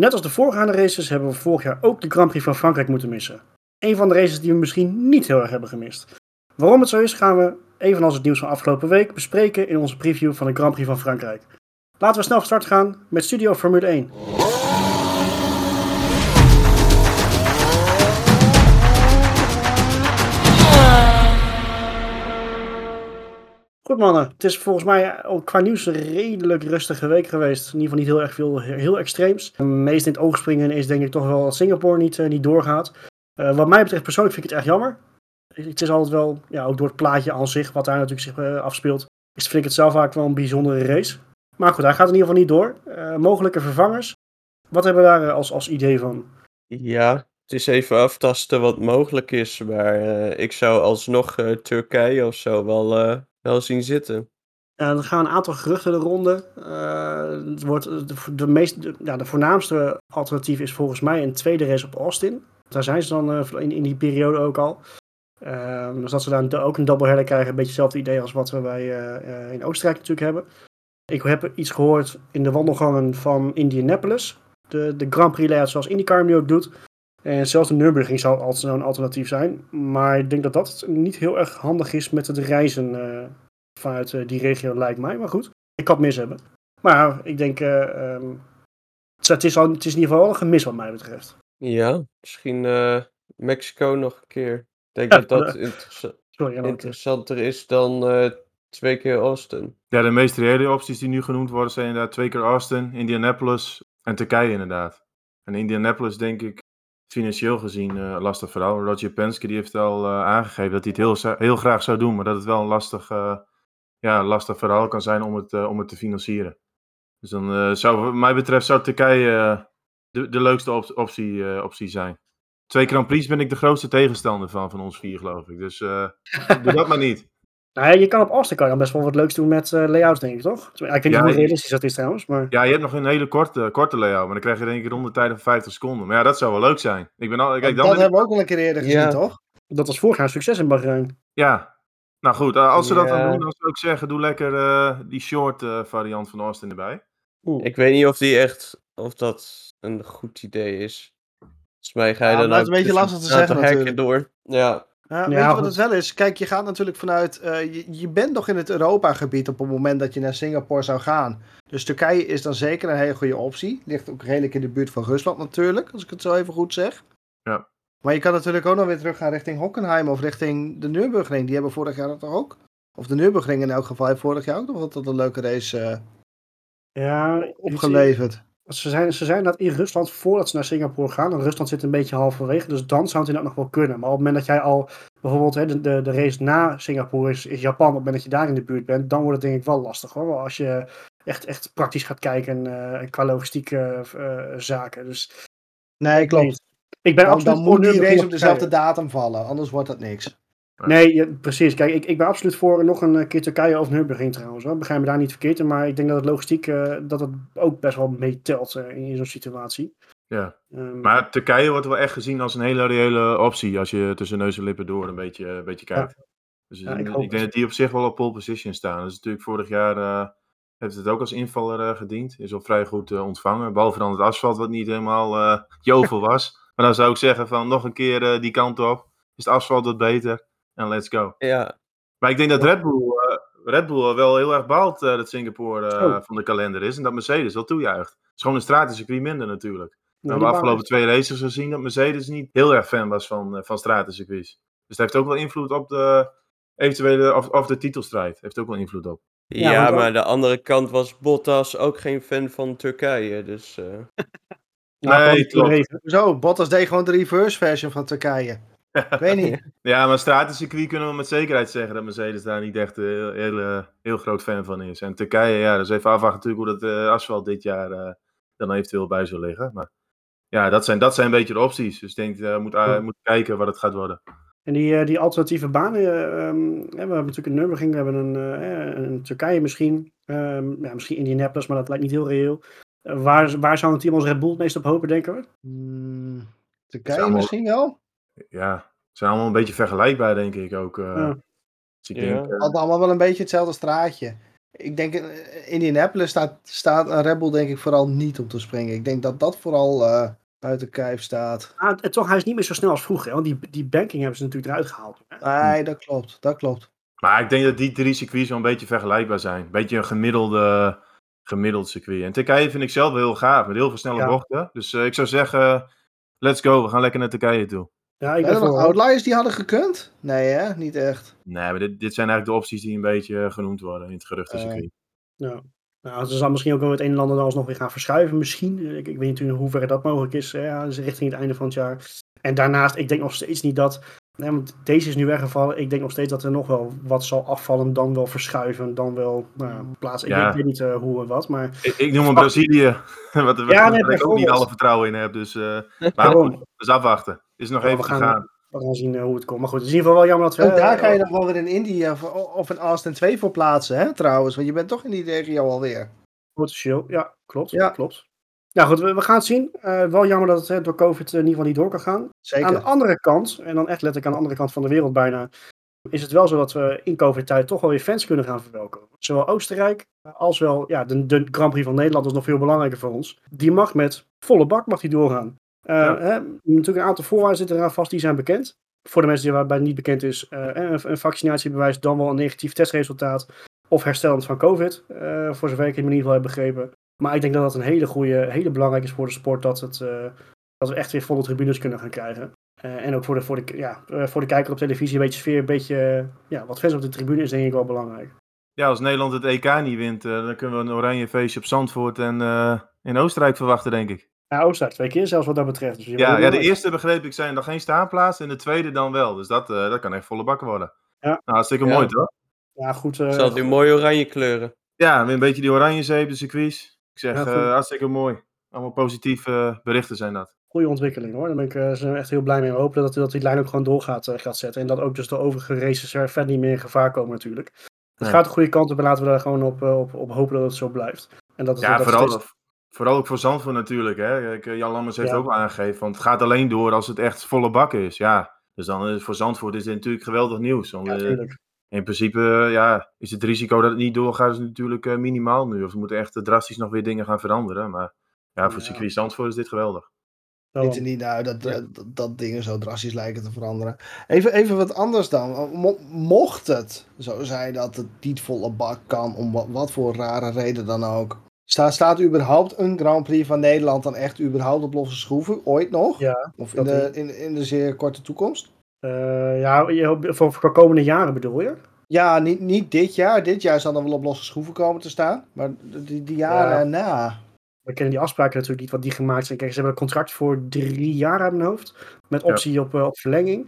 Net als de voorgaande races hebben we vorig jaar ook de Grand Prix van Frankrijk moeten missen. Een van de races die we misschien niet heel erg hebben gemist. Waarom het zo is, gaan we, evenals het nieuws van afgelopen week, bespreken in onze preview van de Grand Prix van Frankrijk. Laten we snel start gaan met Studio Formule 1. Goed mannen, het is volgens mij ook qua nieuws een redelijk rustige week geweest. In ieder geval niet heel erg veel heel extreems. Het meest in het oog springen is denk ik toch wel dat Singapore niet, uh, niet doorgaat. Uh, wat mij betreft persoonlijk vind ik het echt jammer. Het is altijd wel, ja, ook door het plaatje aan zich, wat daar natuurlijk zich uh, afspeelt, is, vind ik het zelf vaak wel een bijzondere race. Maar goed, hij gaat in ieder geval niet door. mogelijke vervangers. Wat hebben we daar als, als idee van? Ja, het is even aftasten wat mogelijk is. Maar ik zou alsnog Turkije of zo wel wel zien zitten. Er gaan een aantal geruchten de ronde. Uh, het wordt de, meest, ja, de voornaamste alternatief is volgens mij een tweede race op Austin. Daar zijn ze dan uh, in, in die periode ook al. Ehm, dus dat ze dan ook een doubleheader krijgen. Een beetje hetzelfde idee als wat we bij, in Oostenrijk natuurlijk hebben. Ik heb iets gehoord in de wandelgangen van Indianapolis. De, de Grand Prix layout zoals IndyCar nu ook doet. En zelfs de Nürburgring zou altijd zo'n alternatief zijn. Maar ik denk dat dat niet heel erg handig is met het reizen uh, vanuit uh, die regio, lijkt mij. Maar goed, ik kan het mis hebben. Maar ik denk, uh, um, het, is al, het is in ieder geval wel een gemis wat mij betreft. Ja, misschien Mexico nog een keer. Ik denk dat dat Sorry, interessanter is dan twee keer Austin. Ja, de meest reële opties die nu genoemd worden zijn inderdaad twee keer Austin, Indianapolis en Turkije inderdaad. En Indianapolis denk ik financieel gezien uh, lastig verhaal. Roger Penske die heeft al uh, aangegeven dat hij het heel, heel graag zou doen, maar dat het wel een lastig, uh, ja, lastig verhaal kan zijn om het, om het te financieren. Dus dan zou, wat mij betreft, zou Turkije de, de leukste op, optie, optie zijn. Twee Grand Prix ben ik de grootste tegenstander van, van ons vier, geloof ik. Dus doe dat maar niet. Nou ja, je kan op Austin kan je dan best wel wat leuks doen met uh, layouts, denk ik, toch? Ik weet niet hoe realistisch dat is trouwens, maar... Ja, je hebt nog een hele korte, korte layout, maar dan krijg je denk ik rond de tijd van 50 seconden. Maar ja, dat zou wel leuk zijn. Ik ben al, kijk, dan dat hebben we ook al een keer eerder gezien, ja. toch? Dat was vorig jaar succes in Bahrein. Ja. Nou goed, uh, als ze dat dan doen, dan zou ik zeggen, doe lekker uh, die short variant van Austin erbij. Oeh. Ik weet niet of die echt, of dat een goed idee is. Volgens mij ga je ja, dan ook... Dat is een beetje lastig te zeggen natuurlijk. door. Ja. Ja, weet je wat het wel is? Kijk, je gaat natuurlijk vanuit. Uh, je, je, bent nog in het Europa-gebied op het moment dat je naar Singapore zou gaan. Dus Turkije is dan zeker een hele goede optie. Ligt ook redelijk in de buurt van Rusland natuurlijk, als ik het zo even goed zeg. Ja. Maar je kan natuurlijk ook nog weer terug gaan richting Hockenheim of richting de Nürburgring. Die hebben vorig jaar toch ook? Of de Nürburgring in elk geval heeft vorig jaar ook nog wat een leuke race uh, ja, opgeleverd. Ze zijn, ze zijn dat in Rusland voordat ze naar Singapore gaan. En Rusland zit een beetje halverwege, dus dan zou het inderdaad nog wel kunnen. Maar op het moment dat jij al bijvoorbeeld hè, de, de, de race na Singapore is, is Japan, op het moment dat je daar in de buurt bent, dan wordt het denk ik wel lastig hoor. Als je echt, echt praktisch gaat kijken uh, qua logistieke uh, zaken. Dus, nee, klopt. Ik ben dan, dan moet die race op dezelfde datum vallen, anders wordt dat niks. Nee, ja, precies. Kijk, ik, ik ben absoluut voor nog een keer Turkije of Nürburgring trouwens. Hoor. Begrijp me daar niet verkeerd in, maar ik denk dat het logistiek uh, dat het ook best wel meetelt uh, in zo'n situatie. Ja, um, maar Turkije wordt wel echt gezien als een hele reële optie als je tussen neus en lippen door een beetje, een beetje kijkt. Ja. Dus ja, ik, ik denk dat die op zich wel op pole position staan. Is natuurlijk vorig jaar uh, heeft het ook als invaller gediend. Is al vrij goed ontvangen. Behalve dan het asfalt wat niet helemaal jovel was. Maar dan zou ik zeggen van nog een keer die kant op. Is het asfalt wat beter? En let's go. Ja. Maar ik denk dat Red Bull, uh, Red Bull wel heel erg baalt uh, dat Singapore uh, oh. van de kalender is. En dat Mercedes wel toejuicht. Het is gewoon een stratencircuit minder natuurlijk. we hebben de afgelopen twee races gezien dat Mercedes niet heel erg fan was van, van stratencircuits. Dus dat heeft ook wel invloed op de eventuele, of, of de titelstrijd. Heeft ook wel invloed op. Ja, ja maar de andere kant was Bottas ook geen fan van Turkije. Dus. nee, klopt. Zo, Bottas deed gewoon de reverse version van Turkije. Ik weet niet. ja, maar stratencircuit kunnen we met zekerheid zeggen dat Mercedes daar niet echt een heel, heel, heel groot fan van is. En Turkije, ja, dat is even afwachten natuurlijk hoe dat uh, asfalt dit jaar uh, dan eventueel bij zal liggen. Maar ja, dat zijn, dat zijn een beetje de opties. Dus ik denk, uh, moet, uh, moet kijken wat het gaat worden. En die, die alternatieve banen, um, we hebben natuurlijk een Nürburgring, we hebben een, een Turkije misschien, um, ja, misschien Indianapolis, maar dat lijkt niet heel reëel. waar, waar zou een team als Red Bull het meest op hopen, denken we? Hmm, Turkije misschien wel? Ja, zijn allemaal een beetje vergelijkbaar, denk ik ook. Uh, ja. Dus ik denk, uh, allemaal wel een beetje hetzelfde straatje. ik denk, in Indianapolis staat, staat een Rebel denk ik vooral niet om te springen. Ik denk dat dat vooral uh, buiten kijf staat. Ah, en toch, hij is niet meer zo snel als vroeger. Want die, die banking hebben ze natuurlijk eruit gehaald. Hè? Nee, dat klopt. Dat klopt. Maar ik denk dat die drie circuits wel een beetje vergelijkbaar zijn. Een beetje een gemiddelde, gemiddeld circuit. En Turkije vind ik zelf wel heel gaaf, met heel veel snelle bochten. Dus uh, ik zou zeggen, let's go, we gaan lekker naar Turkije toe. Ja, ik ben nog outliers die hadden gekund? Nee, hè? Niet echt. Nee, maar dit, dit zijn eigenlijk de opties die een beetje eh, genoemd worden in het geruchtencircuit. Uh, ja. Nou, ze zal misschien ook wel het een en ander alsnog weer gaan verschuiven, misschien. Ik, ik weet niet in hoeverre dat mogelijk is, ja, dus richting het einde van het jaar. En daarnaast, ik denk nog steeds niet dat Nee, want deze is nu weggevallen. Ik denk nog steeds dat er nog wel wat zal afvallen, dan wel verschuiven, dan wel nou, plaatsen. Ik weet, niet uh, hoe en wat, maar... Ik, ik noem hem Brazilië, wat, wat, ja, waar ik ook niet alle vertrouwen in heb. Dus, uh, maar dus afwachten. Is nog even we gaan, gegaan. We gaan zien uh, hoe het komt. Maar goed, het is in ieder geval wel jammer dat we... Ook daar kan je nog wel weer in India of in Austin 2 voor plaatsen, hè, trouwens. Want je bent toch in die regio alweer. Potentieel, ja, klopt. Ja. klopt. Nou goed, we, gaan het zien. Uh, wel jammer dat het door COVID in ieder geval niet door kan gaan. Zeker. Aan de andere kant, en dan echt letterlijk aan de andere kant van de wereld bijna, is het wel zo dat we in COVID-tijd toch wel weer fans kunnen gaan verwelkomen. Zowel Oostenrijk als wel ja, de, de Grand Prix van Nederland is nog veel belangrijker voor ons. Die mag met volle bak mag die doorgaan. Hè, natuurlijk een aantal voorwaarden zitten eraan vast, die zijn bekend. Voor de mensen die waarbij het niet bekend is, uh, een, een, vaccinatiebewijs, dan wel een negatief testresultaat of herstellend van COVID. voor zover ik het in ieder geval heb begrepen. Maar ik denk dat dat een hele goede, hele belangrijk is voor de sport. Dat, het, uh, dat we echt weer volle tribunes kunnen gaan krijgen. Uh, en ook voor de, voor, de, ja, voor de kijker op televisie een beetje sfeer, een beetje ja, wat fans op de tribune is denk ik wel belangrijk. Ja, als Nederland het EK niet wint, dan kunnen we een oranje feestje op Zandvoort en in Oostenrijk verwachten, denk ik. Ja, Oostenrijk twee keer zelfs wat dat betreft. Dus ja, ja, de eerste begreep ik zijn nog geen staanplaats en de tweede dan wel. Dus dat, dat kan echt volle bakken worden. Ja. Nou, hartstikke ja. mooi toch? Ja, goed. Zal nu mooie oranje kleuren. Ja, weer een beetje die oranje zeep, de circuits. Ik zeg, ja, hartstikke mooi. Allemaal positieve berichten zijn dat. Goede ontwikkeling hoor. Daar ben ik uh, echt heel blij mee. We hopen dat, dat die lijn ook gewoon doorgaat uh, gaat zetten. En dat ook dus de overige races er verder niet meer in gevaar komen natuurlijk. Het gaat de goede kant op en laten we daar gewoon op, op, op hopen dat het zo blijft. En dat, ja, dat vooral, steeds... vooral ook voor Zandvoort natuurlijk. Hè. Jan Lammers heeft ja. ook aangegeven, want het gaat alleen door als het echt volle bak is. Ja, dus dan is voor Zandvoort is dit natuurlijk geweldig nieuws. Want, ja, in principe ja, is het risico dat het niet doorgaat is natuurlijk uh, minimaal nu. Of we moeten echt drastisch nog weer dingen gaan veranderen. Maar ja, voor ja. circuit Zandvoort is dit geweldig. Ik weet er niet nou dat, dat, dat, dingen zo drastisch lijken te veranderen. Even, even wat anders dan. Mocht het zo zijn dat het niet volle bak kan, om wat, wat voor rare reden dan ook. Staat, staat überhaupt een Grand Prix van Nederland dan echt überhaupt op losse schroeven? Ooit nog? Ja. Of in de, in, in de zeer korte toekomst? Uh, ja, voor, voor komende jaren bedoel je? Ja, niet, niet dit jaar. Dit jaar zal dan wel op losse schroeven komen te staan. Maar die, die jaren ja. na. We kennen die afspraken natuurlijk niet wat die gemaakt zijn. Kijk, ze hebben een contract voor drie jaar aan mijn hoofd. Met optie ja. op, uh, op verlenging.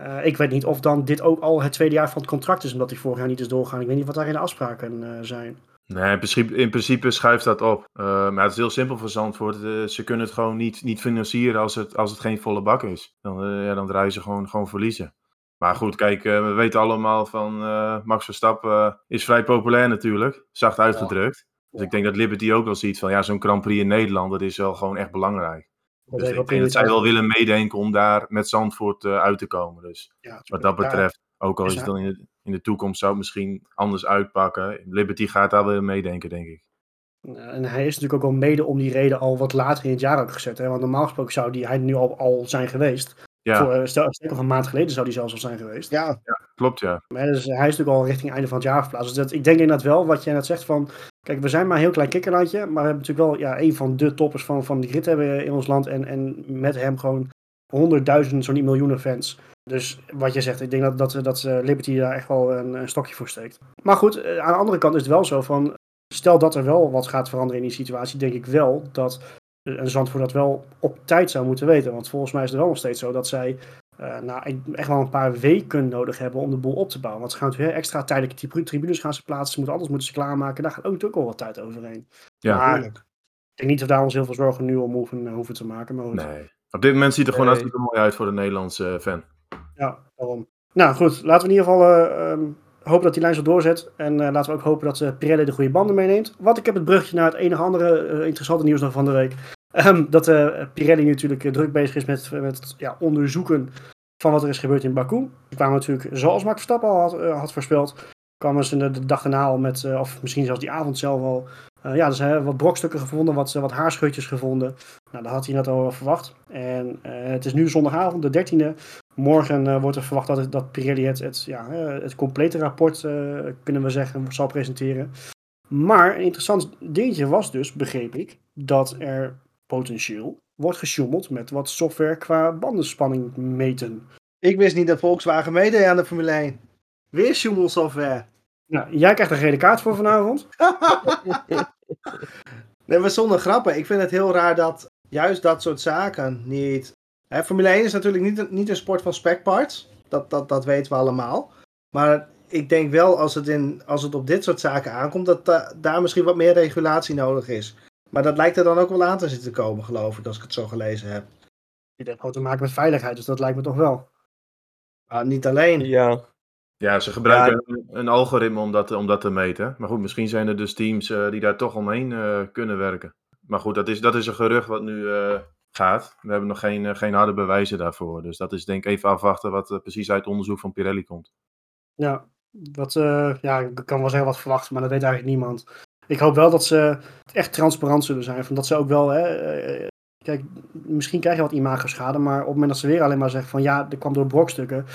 Uh, ik weet niet of dan dit ook al het tweede jaar van het contract is, omdat die vorig jaar niet is doorgaan. Ik weet niet wat daar in de afspraken uh, zijn. Nee, in principe, in principe schuift dat op. Uh, maar het is heel simpel voor Zandvoort. ze kunnen het gewoon niet, niet financieren als het, als het geen volle bak is. Dan, ja, dan draaien ze gewoon, gewoon verliezen. Maar goed, kijk, we weten allemaal van Max Verstappen is vrij populair natuurlijk, zacht uitgedrukt. Ja. Dus ik denk dat Liberty ook wel ziet van ja, zo'n Grand Prix in Nederland, dat is wel gewoon echt belangrijk. Dat dus ik denk dat zij wel willen meedenken om daar met Zandvoort uit te komen. Dus ja, wat dat betreft, ook al is het dan in de, in de toekomst zou het misschien anders uitpakken. Liberty gaat daar wel meedenken, denk ik. En hij is natuurlijk ook al mede om die reden al wat later in het jaar ook gezet. Hè? Want normaal gesproken zou die, hij nu al, al zijn geweest. Ja. Voor, eh, stel, stel, een maand geleden zou die zelfs al zijn geweest. Ja, ja klopt ja. Maar dus, hij is natuurlijk al richting het einde van het jaar verplaatst. Dus dat, ik denk inderdaad wel, wat jij net zegt van... Kijk, we zijn maar een heel klein kikkerlandje. Maar we hebben natuurlijk wel ja, een van de toppers van, van die grid hebben in ons land. En, en met hem gewoon honderdduizenden, zo niet miljoenen fans. Dus wat je zegt, ik denk dat, dat, dat Liberty daar echt wel een, een stokje voor steekt. Maar goed, eh, aan de andere kant is het wel zo van... Stel dat er wel wat gaat veranderen in die situatie, denk ik wel dat en Zandvoort dat wel op tijd zou moeten weten. Want volgens mij is het wel nog steeds zo dat zij uh, nou, echt wel een paar weken nodig hebben om de boel op te bouwen. Want ze gaan natuurlijk extra tijdelijke tribunes gaan ze plaatsen. Ze moeten alles moeten ze klaarmaken. Daar gaat ook natuurlijk al wat tijd overheen. Ja, maar, ik denk niet dat we daar ons heel veel zorgen nu om hoeven, hoeven te maken. Maar nee. Op dit moment ziet het er gewoon nee. hartstikke mooi uit voor de Nederlandse fan. Ja, daarom. Nou goed, laten we in ieder geval um, hopen dat die lijn zo doorzet. En uh, laten we ook hopen dat uh, Pirelli de goede banden meeneemt. Want ik heb het brugje naar het enige andere interessante nieuws nog van de week. Um, dat Pirelli natuurlijk druk bezig is met, met ja, onderzoeken van wat er is gebeurd in Baku. Er kwamen natuurlijk, zoals Max Verstappen al had, had voorspeld, kwamen ze de dag daarna al met, of misschien zelfs die avond zelf al, ja, er zijn wat brokstukken gevonden, wat, wat haarscheutjes gevonden. Nou, daar had hij net al verwacht. En het is nu zondagavond, de 13e. Morgen wordt er verwacht dat, dat Pirelli het, het, ja, het complete rapport, kunnen we zeggen, zal presenteren. Maar een interessant dingetje was dus, begreep ik, dat er potentieel wordt gesjoemeld met wat software qua bandenspanning meten. Ik wist niet dat Volkswagen meedeed aan de Formule 1. Weer sjoemelsoftware. Nou, jij krijgt een gele kaart voor vanavond. nee, maar zonder grappen. Ik vind het heel raar dat juist dat soort zaken niet... Hè, Formule 1 is natuurlijk niet, niet een sport van specparts. Dat, dat, dat weten we allemaal. Maar ik denk wel als het, in, als het op dit soort zaken aankomt, dat daar misschien wat meer regulatie nodig is. Maar dat lijkt er dan ook wel aan te zitten komen, geloof ik, als ik het zo gelezen heb. Dit heeft gewoon te maken met veiligheid, dus dat lijkt me toch wel. Ah, niet alleen. Ja. Ja, ze gebruiken Een, een, algoritme om dat, om dat te meten. Maar goed, misschien zijn er dus teams uh, die daar toch omheen uh, kunnen werken. Maar goed, dat is, dat is een gerucht wat nu uh, gaat. We hebben nog geen, geen harde bewijzen daarvoor. Dus dat is denk ik even afwachten wat precies uit het onderzoek van Pirelli komt. Ja, wat, ja, ik kan wel zeggen wat verwacht, maar dat weet eigenlijk niemand ik hoop wel dat ze echt transparant zullen zijn. Van dat ze ook wel, hè, eh, kijk, misschien krijg je wat imago-schade, maar op het moment dat ze weer alleen maar zeggen van ja, er kwam door brokstukken.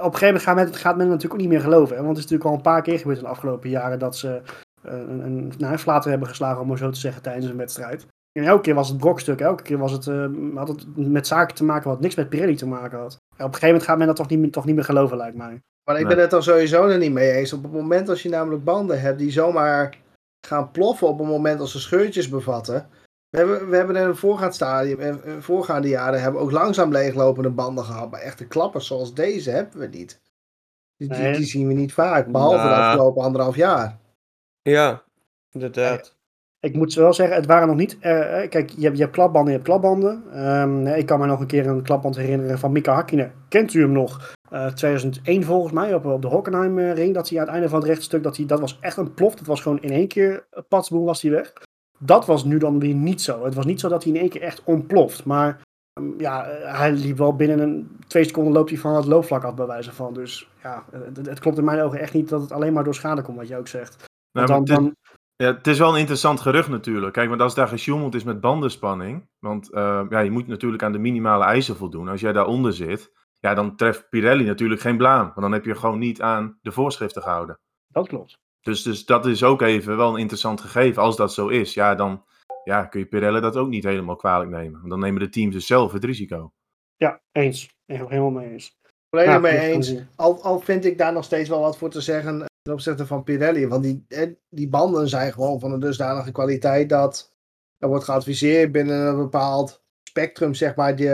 Op een gegeven moment gaat men, gaat men natuurlijk ook niet meer geloven. Hè? Want het is natuurlijk al een paar keer gebeurd in de afgelopen jaren dat ze uh, een, een, nou, een flater hebben geslagen, om maar zo te zeggen, tijdens een wedstrijd. En elke keer was het brokstuk, elke keer was het, uh, had het met zaken te maken wat niks met Pirelli te maken had. op een gegeven moment gaat men dat toch niet, toch niet meer geloven, lijkt mij. Maar ik ben het er sowieso er niet mee eens. Op het moment als je namelijk banden hebt die zomaar gaan ploffen op het moment als ze scheurtjes bevatten. We hebben, we hebben in een voorgaand stadium, in voorgaande jaren hebben we ook langzaam leeglopende banden gehad. Maar echte klappers zoals deze hebben we niet. Die, die, zien we niet vaak, behalve de nou. afgelopen anderhalf jaar. Ja, inderdaad. Ik moet wel zeggen, het waren nog niet. Uh, kijk, je hebt, je hebt klapbanden, je hebt klapbanden. Um, ik kan me nog een keer een klapband herinneren van Mika Hakkinen. Kent u hem nog? 2001 eh, volgens mij, op, op de Hockenheim ring, dat hij aan het einde van het rechtstuk, dat, hij, dat was echt een plof. Dat was gewoon in één keer, patsboom was hij weg. Dat was nu dan weer niet zo. Het was niet zo dat hij in één keer echt ontploft. Maar ehm, ja, eh, hij liep wel binnen een twee seconden loopt hij van het loopvlak af bij wijze van. Dus ja, het, het, klopt in mijn ogen echt niet dat het alleen maar door schade komt, wat je ook zegt. Nou, dan, dan... Ja, het is wel een interessant gerucht natuurlijk. Kijk, want als daar gesjoemeld is met bandenspanning, want uh, ja, je moet natuurlijk aan de minimale eisen voldoen. Als jij daaronder zit, ja, dan treft Pirelli natuurlijk geen blaam. Want dan heb je gewoon niet aan de voorschriften gehouden. Dat klopt. Dus, dus dat is ook even wel een interessant gegeven. Als dat zo is, ja, dan ja, kun je Pirelli dat ook niet helemaal kwalijk nemen. Want dan nemen de teams dus zelf het risico. Ja, eens. Helemaal mee eens. Volledig mee eens. Al, al vind ik daar nog steeds wel wat voor te zeggen ten opzichte van Pirelli. Want die, die banden zijn gewoon van een dusdanige kwaliteit dat er wordt geadviseerd binnen een bepaald spectrum, zeg maar, die,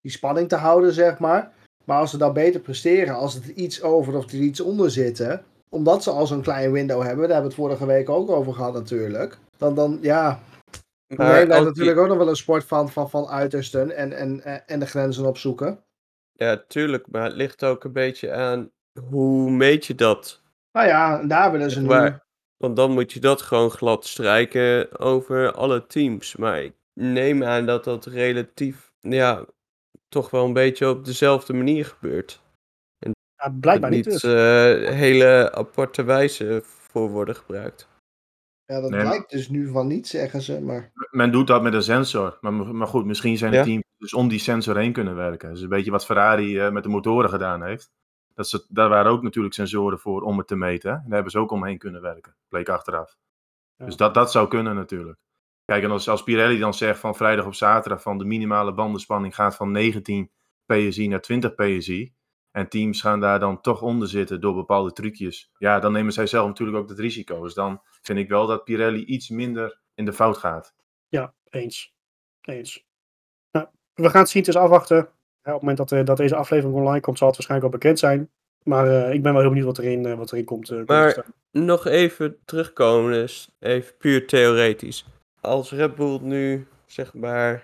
die spanning te houden, zeg maar. Maar als ze dan beter presteren, als het iets over of er iets onder zitten, omdat ze al zo'n klein window hebben, daar hebben we het vorige week ook over gehad natuurlijk, dan, dan ja, maar blijft natuurlijk ook nog wel een sport van, van, van uitersten en, en, en de grenzen opzoeken. Ja, tuurlijk, maar het ligt ook een beetje aan hoe meet je dat? Nou ja, daar willen ze nu. Want dan moet je dat gewoon glad strijken over alle teams. Maar ik neem aan dat dat relatief ja, toch wel een beetje op dezelfde manier gebeurt. Ja, blijkbaar niet. Niet uh, hele aparte wijze voor worden gebruikt. Ja, dat nee, lijkt dus nu van niet, zeggen ze. Maar... Men doet dat met een sensor. Maar, maar goed, misschien zijn de teams dus om die sensor heen kunnen werken. Dat is een beetje wat Ferrari uh, met de motoren gedaan heeft. Dat ze, daar waren ook natuurlijk sensoren voor om het te meten. Daar hebben ze ook omheen kunnen werken. Bleek achteraf. Ja. Dus dat, dat zou kunnen natuurlijk. Kijk, en als, als Pirelli dan zegt van vrijdag op zaterdag van de minimale bandenspanning gaat van 19 PSI naar 20 PSI. En teams gaan daar dan toch onder zitten door bepaalde trucjes. Ja, dan nemen zij zelf natuurlijk ook het risico. Dus dan vind ik wel dat Pirelli iets minder in de fout gaat. Ja, eens. Eens. Nou, we gaan het zien, is afwachten. op het moment dat, uh, dat deze aflevering online komt, zal het waarschijnlijk al bekend zijn. Maar uh, ik ben wel heel benieuwd wat erin, uh, wat erin komt. maar nog even terugkomen, dus even puur theoretisch als Red Bull nu zeg maar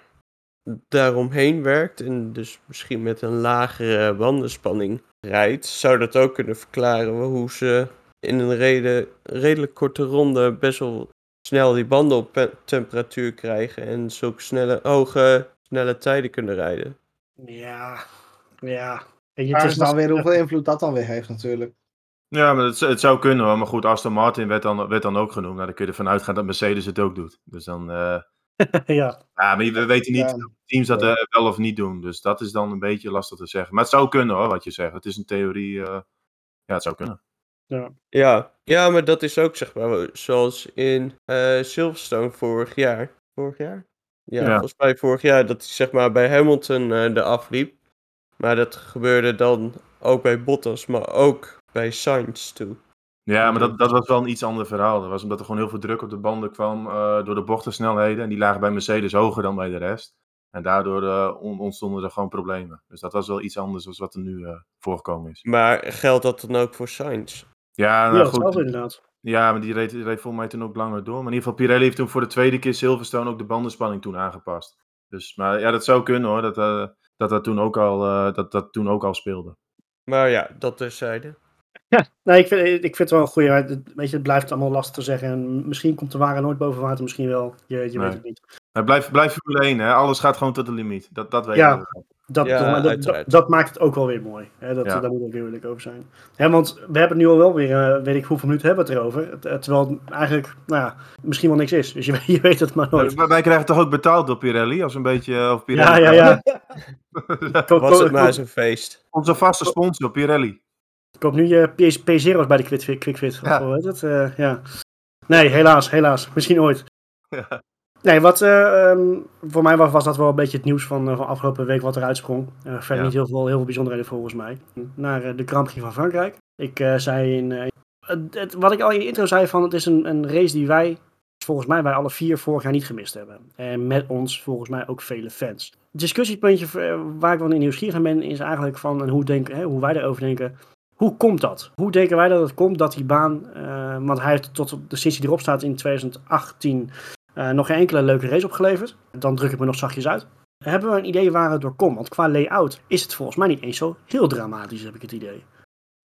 daaromheen werkt en dus misschien met een lagere bandenspanning rijdt, zou dat ook kunnen verklaren hoe ze in een reden, redelijk korte ronde best wel snel die banden op temperatuur krijgen en zulke snelle, hoge, snelle tijden kunnen rijden. Ja, ja. En je, het is dan weer hoeveel invloed dat dan weer heeft natuurlijk. Ja, maar het, het zou kunnen hoor. Maar goed, Aston Martin werd dan, werd dan ook genoemd. Nou, dan kun je ervan uitgaan dat Mercedes het ook doet. Dus dan... eh, ja. ja, maar we weten niet Ja. of teams dat eh, wel of niet doen. Dus dat is dan een beetje lastig te zeggen. Maar het zou kunnen hoor, wat je zegt. Het is een theorie. eh, ja, het zou kunnen. Ja. ja, maar dat is ook zeg maar zoals in eh, Silverstone vorig jaar. Vorig jaar? Ja, Ja. volgens mij vorig jaar dat hij zeg maar bij Hamilton eh de afliep. Maar dat gebeurde dan ook bij Bottas, maar ook bij Sainz toe. Ja, maar dat, dat was wel een iets ander verhaal. Dat was omdat er gewoon heel veel druk op de banden kwam eh, door de bochtensnelheden. En die lagen bij Mercedes hoger dan bij de rest. En daardoor eh, on- ontstonden er gewoon problemen. Dus dat was wel iets anders dan wat er nu eh, voorgekomen is. Maar geldt dat dan ook voor Sainz? Ja, nou ja, goed. inderdaad. Ja, maar die reed, die reed volgens mij toen ook langer door. Maar in ieder geval, Pirelli heeft toen voor de tweede keer Silverstone ook de bandenspanning toen aangepast. Dus, maar ja, dat zou kunnen hoor. Dat eh, dat, dat, toen, ook al, eh, dat, dat toen ook al speelde. Maar ja, dat terzijde. Nee, ik vind, ik vind het wel een goede. maar het- Weet je, het blijft allemaal lastig te zeggen. En misschien komt de waarheid nooit boven water, misschien wel. Je, je Nee. weet het niet. Maar blijf, blijf Formule 1, hè. Alles gaat gewoon tot de limiet. Dat, dat weet Ja. je. Dat, Ja, maar dat, dat, maakt het ook wel weer mooi. Hè? Dat, Ja. Daar moet ik weer eerlijk over zijn. Hè, want we hebben het nu al wel weer, eh, weet ik hoeveel minuten hebben we het erover. Het- Terwijl het eigenlijk, nou ja, misschien wel niks is. Dus je, je weet het maar nooit. Wij, wij krijgen toch ook betaald door Pirelli? Als een beetje... eh, Of Ja, Pirelli ja, ja. Koop, Was het maar zo'n feest. Onze vaste sponsor, Pirelli. Koop nu je P- P0's bij de Quickfit. Quickfit Ja. of? Eh, ja. Nee, helaas, helaas. Misschien ooit. Ja. Nee, wat eh, ehm, voor mij was, was dat wel een beetje het nieuws van, eh, van afgelopen week wat eruit sprong. Eh, verder Ja. niet heel veel, heel veel bijzonderheden volgens mij. Naar de Grand Prix van Frankrijk. Ik zei in... het- wat ik al in de intro zei van het is een, een race die wij, volgens mij wij alle vier vorig jaar niet gemist hebben. En met ons volgens mij ook vele fans. Het discussiepuntje waar ik wel in nieuwsgierig aan ben is eigenlijk van en hoe, denken, hè, hoe wij erover denken. Hoe komt dat? Hoe denken wij dat het komt dat die baan, eh, want hij heeft tot sinds hij erop staat in 2018 eh, nog geen enkele leuke race opgeleverd. Dan druk ik me nog zachtjes uit. Hebben we een idee waar het door komt? Want qua layout is het volgens mij niet eens zo heel dramatisch, heb ik het idee.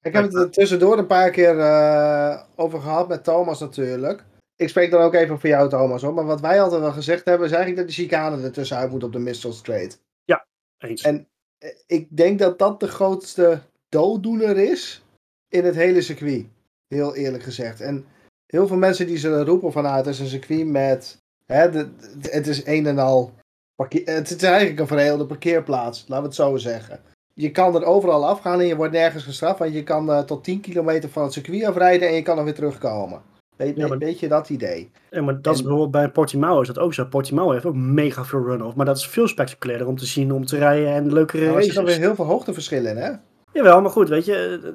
Ik heb het er tussendoor een paar keer eh, over gehad met Thomas natuurlijk. Ik spreek dan ook even voor jou Thomas hoor. Maar wat wij altijd wel gezegd hebben is eigenlijk dat de chicane er tussenuit moet op de Mistral Straight. Eens. En- Ik denk dat dat de grootste dooddoener is in het hele circuit. Heel eerlijk gezegd. En heel veel mensen die zullen roepen vanuit het is een circuit met... Hè, de, de- het is een en al... parkeer- het is eigenlijk een verheelde parkeerplaats. Laten we het zo zeggen. Je kan er overal afgaan en je wordt nergens gestraft. Want je kan eh, tot 10 kilometer van het circuit afrijden en je kan er weer terugkomen. Weet, Ja, maar- weet je dat idee? Ja, maar dat is bijvoorbeeld bij Portimao is dat ook zo. Portimao heeft ook mega veel run-off. Maar dat is veel spectaculairder om te zien, om te rijden en leukere Nou, er zitten races. weer heel veel hoogteverschillen in hè? Jawel, maar goed, weet je, eh,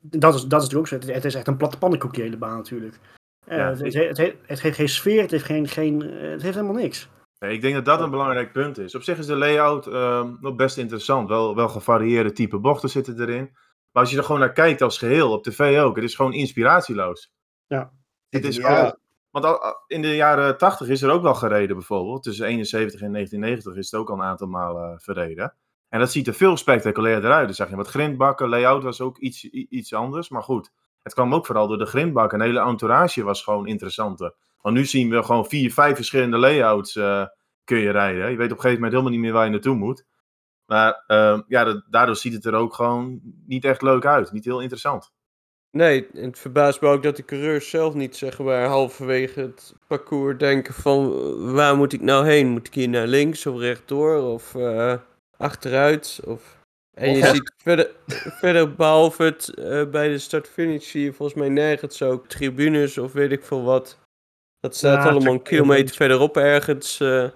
dat is, dat is natuurlijk ook zo. Het, is echt een platte pannenkoek, die hele baan natuurlijk. Eh, Ja. het, het, het, het heeft geen sfeer, het heeft, geen, geen, eh, het heeft helemaal niks. Nee, ik denk dat dat een belangrijk punt is. Op zich is de layout ehm, nog best interessant. Wel, wel gevarieerde type bochten zitten erin. Maar als je er gewoon naar kijkt als geheel, op tv ook, het is gewoon inspiratieloos. Ja. Het is Ja. gewoon, want al- in de jaren 80 is er ook wel gereden bijvoorbeeld. Tussen 71 en 1990 is het ook al een aantal malen eh, verreden. En dat ziet er veel spectaculairder uit. Dan zag je wat grindbakken, layout was ook iets, iets anders. Maar goed, het kwam ook vooral door de grindbakken. En de hele entourage was gewoon interessanter. Want nu zien we gewoon vier, vijf verschillende layouts eh, kun je rijden. Je weet op een gegeven moment helemaal niet meer waar je naartoe moet. Maar ehm, ja, daardoor ziet het er ook gewoon niet echt leuk uit. Niet heel interessant. Nee, het verbaast me ook dat de coureurs zelf niet zeg maar halverwege het parcours denken van eh, waar moet ik nou heen? Moet ik hier naar links of rechtdoor of eh, achteruit? Of... En je ziet verder, verder behalve het eh, bij de start-finish zie je volgens mij nergens ook tribunes of weet ik veel wat. Dat staat Ja, allemaal een kilometer verderop ergens. eh.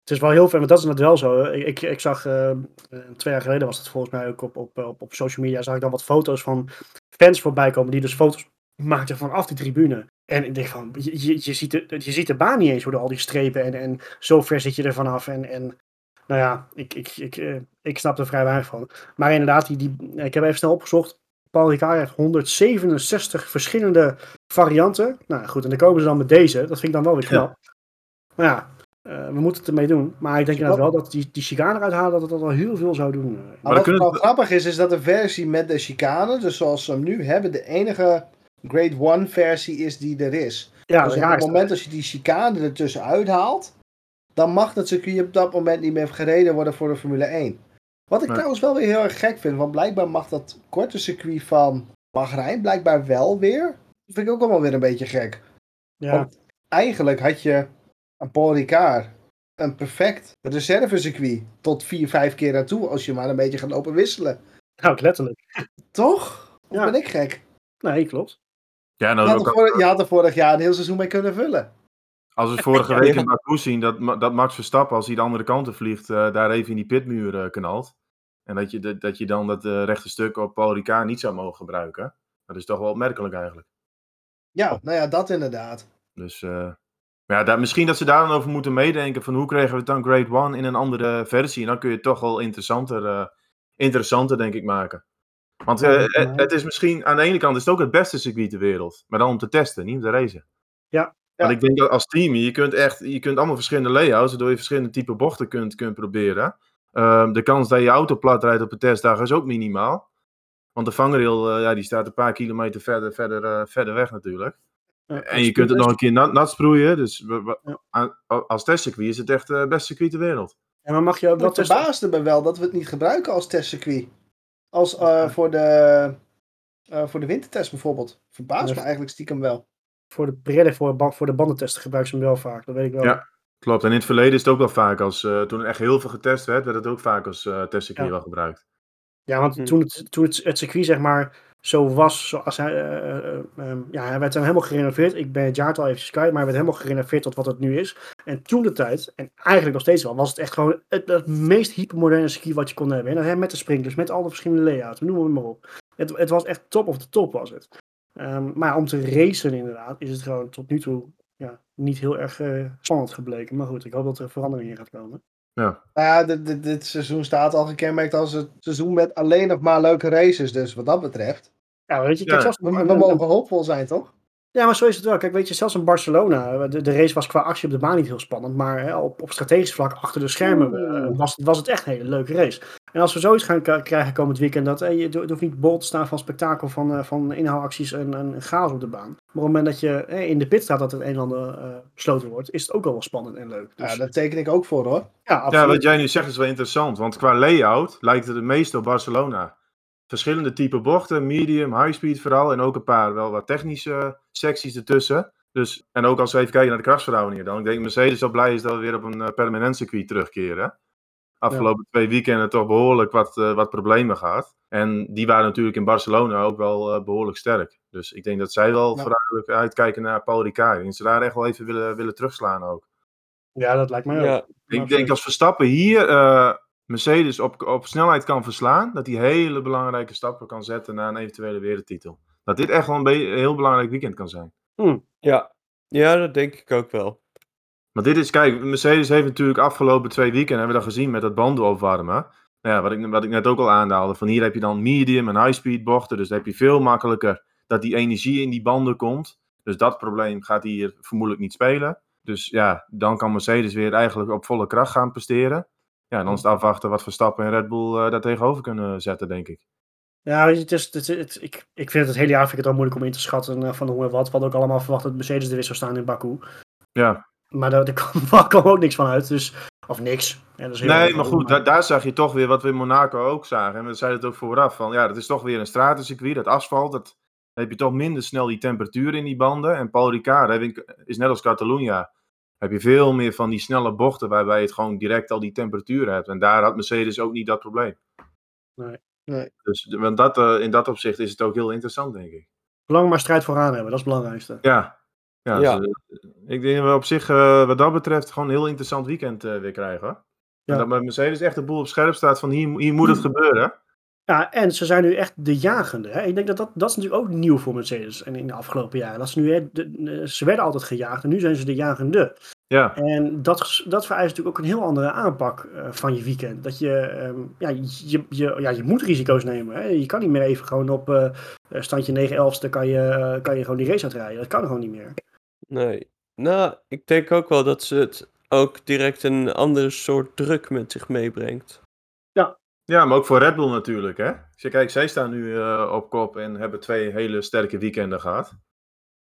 Het is wel heel veel, maar dat is net wel zo. Ik, ik, ik zag, eh, twee jaar geleden was het volgens mij ook op, op, op, op social media, zag ik dan wat foto's van fans voorbij komen die dus foto's maakten vanaf die tribune. En ik denk van, je, je, je, ziet, de, je ziet de baan niet eens door al die strepen en, en zo ver zit je er vanaf. En, en nou ja, ik, ik, ik, eh, ik snap er vrij weinig van. Maar inderdaad, die, die, ik heb even snel opgezocht. Paul Ricard heeft 167 verschillende varianten. Nou goed, en dan komen ze dan met deze. Dat vind ik dan wel weer knap. Maar ja, eh, we moeten het ermee doen. Maar ik denk inderdaad wel dat die, die chicane eruit halen, dat het dat wel heel veel zou doen. Maar wat kunnen wel we- grappig is, is dat de versie met de chicane, dus zoals ze hem nu hebben, de enige Grade 1 versie is die er is. Ja, dus op het moment dat je die chicane ertussen uithaalt, dan mag het circuit op dat moment niet meer gereden worden voor de Formule 1. Wat ik Nee. trouwens wel weer heel erg gek vind, want blijkbaar mag dat korte circuit van Bahrein blijkbaar wel weer. Dat vind ik ook allemaal weer een beetje gek. Ja, Want eigenlijk had je aan Paul Ricard een perfect reservecircuit tot vier, vijf keer naartoe als je maar een beetje gaat lopen wisselen. nou, letterlijk. Toch? Of Ja. ben ik gek? Nee, klopt. Ja, Je nou, had, ook vorig, je had er vorig jaar een heel seizoen mee kunnen vullen. Als we vorige week in Baku zien dat, dat Max Verstappen, als hij de andere kant op vliegt, eh, daar even in die pitmuur eh, knalt. En dat je, dat, dat je dan dat eh, rechte stuk op Paul Ricard niet zou mogen gebruiken. Dat is toch wel opmerkelijk eigenlijk. Ja, nou ja, dat inderdaad. Dus maar ja, daar, misschien dat ze daar dan over moeten meedenken van hoe krijgen we het dan Grade 1 in een andere versie. En dan kun je het toch wel interessanter, interessanter denk ik, maken. Want het, het is misschien, aan de ene kant is het ook het beste circuit ter wereld. Maar dan om te testen, niet om te racen. Ja. Want Ja. ik denk dat als team, je kunt echt, je kunt allemaal verschillende layouts, waardoor je verschillende type bochten kunt, kunt proberen. Ehm, de kans dat je auto plat rijdt op een testdag is ook minimaal. Want de vangrail, eh, ja, die staat een paar kilometer verder, verder, eh, verder weg natuurlijk. Ja, En je kunt het nog een keer nat, nat sproeien. Dus we- we- Ja. aan- als testcircuit is het echt het beste circuit ter wereld. En maar mag je ook Dat testen? verbaasde me wel dat we het niet gebruiken als testcircuit. Als eh, voor, de, eh, voor de wintertest bijvoorbeeld. Verbaast Ja. me eigenlijk stiekem wel. Voor de Pirelli, voor, voor de bandentesten gebruiken ze hem wel vaak. Dat weet ik wel. Ja. Klopt. En in het verleden is het ook wel vaak als, eh, toen er echt heel veel getest werd, werd het ook vaak als eh testcircuit Ja. wel gebruikt. Ja, want Hm. toen, het, toen het, het circuit zeg maar zo was zoals hij... eh, eh, ehm, ja, hij werd dan helemaal gerenoveerd. Ik ben het jaartal eventjes kwijt, maar hij werd helemaal gerenoveerd tot wat het nu is. En toen de tijd, en eigenlijk nog steeds wel, was het echt gewoon het, het meest hypermoderne circuit wat je kon hebben. En dan met de sprinklers, met al de verschillende layouts, noem het maar op. Het, het was echt top of de top was het. Ehm, maar om te racen inderdaad, is het gewoon tot nu toe ja, niet heel erg eh, spannend gebleken. Maar goed, ik hoop dat er verandering in gaat komen. Ja. Nou ja, dit, dit, dit seizoen staat al gekenmerkt als het seizoen met alleen nog maar leuke races. Dus wat dat betreft. Ja, weet je, Ja. kijk, zelfs, We, we mogen hoopvol zijn, toch? Ja, maar zo is het wel. Kijk, weet je, zelfs in Barcelona, de, de race was qua actie op de baan niet heel spannend, maar hè, op, op strategisch vlak, achter de schermen, eh, was, was het echt een hele leuke race. En als we zoiets gaan krijgen komend weekend, dat eh, je, het hoeft niet bol te staan van spektakel, van, eh, van inhaalacties en, en chaos op de baan. Maar op het moment dat je eh, in de pit staat dat het een en ander eh, besloten wordt, is het ook al wel spannend en leuk. Dus, Ja, daar teken ik ook voor hoor. ja, ja, absoluut. wat jij nu zegt is wel interessant. Want qua layout lijkt het het meest op Barcelona. Verschillende type bochten, medium, high speed vooral. En ook een paar wel wat technische secties ertussen. Dus, en ook als we even kijken naar de krachtsverhoudingen dan. Ik denk Mercedes wel blij is dat we weer op een eh, permanent circuit terugkeren. Afgelopen twee weekenden toch behoorlijk wat, eh, wat problemen gehad. En die waren natuurlijk in Barcelona ook wel eh, behoorlijk sterk. Dus ik denk dat zij wel Ja. vooruitelijk uitkijken naar Paul Ricard. En ze daar echt wel even willen, willen terugslaan ook. ja, dat lijkt mij ook. Ja, Ik denk als Verstappen hier eh, Mercedes op, op snelheid kan verslaan, dat hij hele belangrijke stappen kan zetten naar een eventuele wereldtitel. Dat dit echt wel een, be- een heel belangrijk weekend kan zijn. ja. ja, dat denk ik ook wel. Maar dit is, kijk, Mercedes heeft natuurlijk afgelopen twee weekenden, hebben we dat gezien met dat banden opwarmen. Nou ja, wat, ik, wat ik net ook al aandaalde, van hier heb je dan medium en high speed bochten, dus dan heb je veel makkelijker dat die energie in die banden komt. Dus dat probleem gaat hier vermoedelijk niet spelen. Dus ja, dan kan Mercedes weer eigenlijk op volle kracht gaan presteren. Ja, dan is het afwachten wat Verstappen en Red Bull eh daar tegenover kunnen zetten, denk ik. Ja, weet je, het is, het, ik, ik vind het het hele jaar vind ik het al moeilijk om in te schatten eh, van hoe en wat. We hadden ook allemaal verwacht dat Mercedes er weer zou staan in Baku. Ja, Maar daar, daar kwam, ook niks van uit. Dus, of niks. Ja, dat is heel nee, maar goed, da- daar zag je toch weer wat we in Monaco ook zagen. En we zeiden het ook vooraf, van ja, dat is toch weer een stratencircuit, dat asfalt, dat, dan heb je toch minder snel die temperatuur in die banden. En Paul Ricard is net als Catalunya, heb je veel meer van die snelle bochten waarbij je het gewoon direct al die temperatuur hebt. En daar had Mercedes ook niet dat probleem. Nee. Nee. Dus want dat, eh, in dat opzicht is het ook heel interessant, denk ik. Zolang maar strijd vooraan hebben, dat is het belangrijkste. Ja, ja, Ja. dus, eh, ik denk dat we op zich, eh, wat dat betreft, gewoon een heel interessant weekend eh, weer krijgen. hoor. Ja. En dat met Mercedes echt de boel op scherp staat van hier, hier moet het gebeuren. Ja, en ze zijn nu echt de jagende. Hè? Ik denk dat, dat dat is natuurlijk ook nieuw voor Mercedes en in de afgelopen jaren. Dat ze, nu, hè, de- de- ze werden altijd gejaagd en nu zijn ze de jagende. Ja, En dat, dat vereist natuurlijk ook een heel andere aanpak eh, van je weekend. Dat je, ehm, ja, je, je, ja, je moet risico's nemen. Hè? Je kan niet meer even gewoon op eh, standje 9-11ste kan je, eh, kan je gewoon die race uitrijden. Dat kan gewoon niet meer. Nee. Nou, ik denk ook wel dat ze het ook direct een andere soort druk met zich meebrengt. Ja, maar ook voor Red Bull natuurlijk, hè. Als je kijkt, zij staan nu eh, op kop en hebben twee hele sterke weekenden gehad.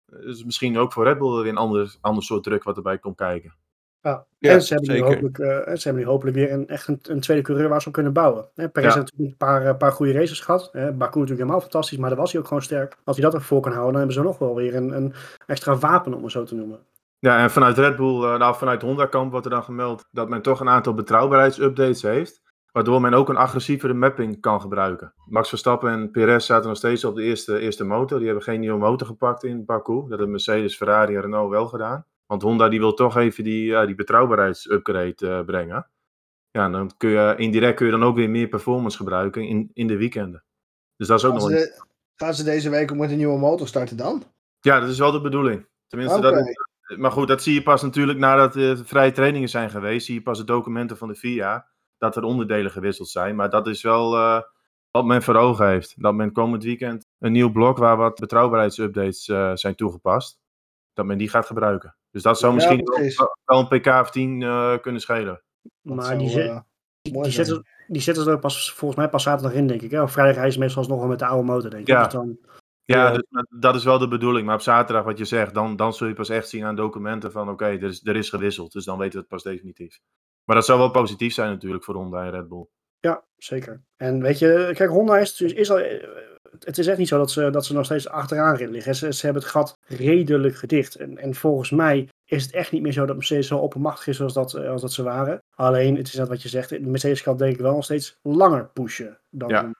Dus misschien ook voor Red Bull weer een ander, ander soort druk wat erbij komt kijken. Ja. Ja, en ze hebben, nu zeker. hopelijk, eh, ze hebben nu hopelijk weer een, echt een, een tweede coureur waar ze op kunnen bouwen. Hè, Perez Ja. heeft natuurlijk een paar, eh, paar goede races gehad. Hè, Baku natuurlijk helemaal fantastisch, maar daar was hij ook gewoon sterk. Als hij dat ervoor kan houden, dan hebben ze nog wel weer een, een extra wapen, om het zo te noemen. Ja, en vanuit Red Bull, eh, nou vanuit Honda kamp wordt er dan gemeld dat men toch een aantal betrouwbaarheidsupdates heeft. Waardoor men ook een agressievere mapping kan gebruiken. Max Verstappen en Perez zaten nog steeds op de eerste, eerste motor. Die hebben geen nieuwe motor gepakt in Baku. Dat hebben Mercedes, Ferrari en Renault wel gedaan. Want Honda die wil toch even die, ja, die betrouwbaarheidsupgrade eh, brengen. Ja, en dan kun je indirect kun je dan ook weer meer performance gebruiken in, in de weekenden. Dus dat is ook Gaan nog een... ze, gaan ze deze week ook met een nieuwe motor starten dan? Ja, dat is wel de bedoeling. Tenminste, dat maar goed, dat zie je pas natuurlijk nadat de vrije trainingen zijn geweest. Zie je pas de documenten van de FIA. Dat er onderdelen gewisseld zijn. Maar dat is wel eh, wat men voor ogen heeft. Dat men komend weekend een nieuw blok waar wat betrouwbaarheidsupdates eh, zijn toegepast. Dat men die gaat gebruiken. Dus dat zou Ja, misschien wel, wel een pk of 10 eh, kunnen schelen. Dat maar zou, die, zet- die, die, zetten, die zetten ze er pas, volgens mij pas zaterdag in, denk ik. Hè? Op vrijdag rijden ze meestal nog wel met de oude motor, denk ik. Ja. Dus dan, Ja, Ja. dus dat- is wel de bedoeling. Maar op zaterdag, wat je zegt, dan, dan zul je pas echt zien aan documenten van oké, er, is, er is gewisseld. Dus dan weten we het pas definitief. Maar dat zou wel positief zijn natuurlijk voor Honda en Red Bull. Ja, zeker. En weet je, kijk, Honda is, dus- is al. eh, Het is echt niet zo dat ze, dat ze nog steeds achteraan liggen. Ze, ze hebben het gat redelijk gedicht. En, en volgens mij is het echt niet meer zo dat Mercedes zo oppermachtig is als dat, eh, als dat ze waren. Alleen, het is net wat je zegt, de Mercedes kan denk ik wel nog steeds langer pushen dan Ja.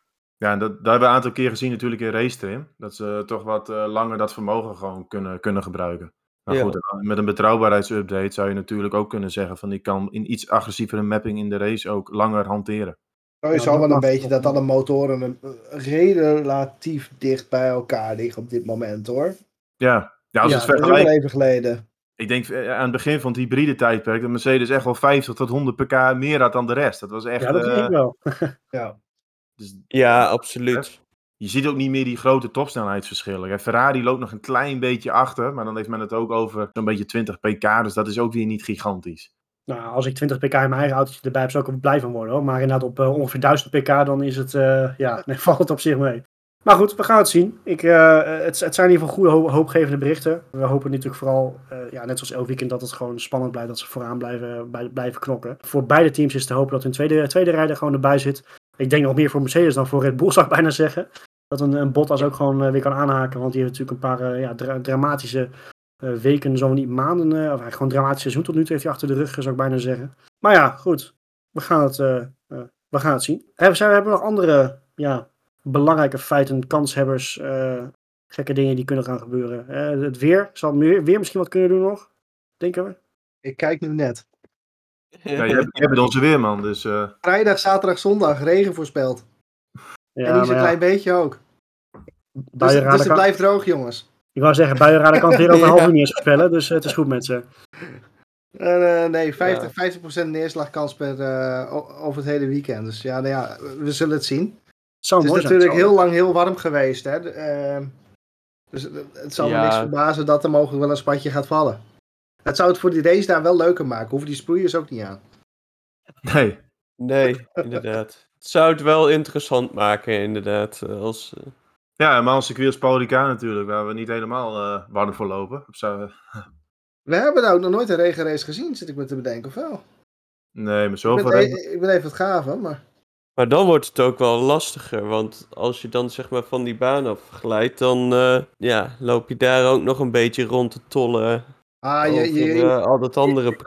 Ja, en dat, dat hebben we een aantal keer gezien natuurlijk in race trim. Dat ze toch wat eh, langer dat vermogen gewoon kunnen, kunnen gebruiken. Maar Ja. goed, met een betrouwbaarheidsupdate zou je natuurlijk ook kunnen zeggen van ik kan in iets agressievere mapping in de race ook langer hanteren. Sowieso Ja, dat wel een beetje dat alle motoren een- eh, relatief dicht bij elkaar liggen op dit moment hoor. Ja, ja als Ja, het vergelijkt. even geleden. Ik denk eh, aan het begin van het hybride tijdperk dat Mercedes echt wel 50 tot 100 pk meer had dan de rest. Dat was echt. Ja, dat denk ik wel. Ja. Dus Ja, absoluut. je ziet ook niet meer die grote topsnelheidsverschillen. Ferrari loopt nog een klein beetje achter, maar dan heeft men het ook over zo'n beetje 20 pk. Dus dat is ook weer niet gigantisch. Nou, als ik 20 pk in mijn eigen autootje erbij heb, zou ik er blij van worden hoor. Maar inderdaad, op eh, ongeveer 1000 pk, dan is het, eh, ja, nee, valt het op zich mee. Maar goed, we gaan het zien. Ik, eh, het, het zijn in ieder geval goede, ho- hoopgevende berichten. We hopen natuurlijk vooral, eh, ja, net zoals elk weekend, dat het gewoon spannend blijft. Dat ze vooraan blijven, bij- blijven knokken. Voor beide teams is te hopen dat hun tweede, tweede rijder gewoon erbij zit. Ik denk nog meer voor Mercedes dan voor Red Bull, zou ik bijna zeggen. Dat een, een Bottas ook gewoon eh, weer kan aanhaken. Want die heeft natuurlijk een paar eh, ja, dra- dramatische eh, weken, zo niet maanden. of eigenlijk gewoon een dramatisch seizoen tot nu toe heeft hij achter de rug, zou ik bijna zeggen. Maar ja, goed. We gaan het, we gaan het zien. Hebben, zijn, we hebben nog andere ja, belangrijke feiten, kanshebbers, gekke dingen die kunnen gaan gebeuren. Het weer, zal weer, weer misschien wat kunnen doen nog, denken we. Ik kijk nu net. Ja, jij, jij bent onze weerman, dus eh, Vrijdag, zaterdag, zondag regen voorspeld. Ja, en niet zo'n ja, klein beetje ook. Dus, dus het kan- blijft droog jongens. Ik wou zeggen, buienradar kan het weer over een half uur niet eens voorspellen, dus eh, het is goed mensen. Eh, eh, nee, 50, 50% neerslagkans per, eh, over het hele weekend. Dus ja, nou ja, we zullen het zien. Het zou Het is natuurlijk heel lang heel warm geweest. Hè? Ehm, dus het- zal me niks verbazen dat er mogelijk wel een spatje gaat vallen. Het zou het voor die race daar wel leuker maken. Hoeven die sproeiers ook niet aan. nee. Nee, inderdaad. Het zou het wel interessant maken, inderdaad. eh, Als, eh, Ja, maar als circuit als Paul Ricard natuurlijk, waar we niet helemaal eh warm voor lopen. We hebben nou ook nog nooit een regenrace gezien, zit ik me te bedenken, of wel? nee, maar Ik zoveel ben, regen. e- ik ben even het gaven, maar... Maar dan wordt het ook wel lastiger, want als je dan zeg maar van die baan afglijdt, dan eh, ja, loop je daar ook nog een beetje rond te tollen Ah, je, je, eh, al dat andere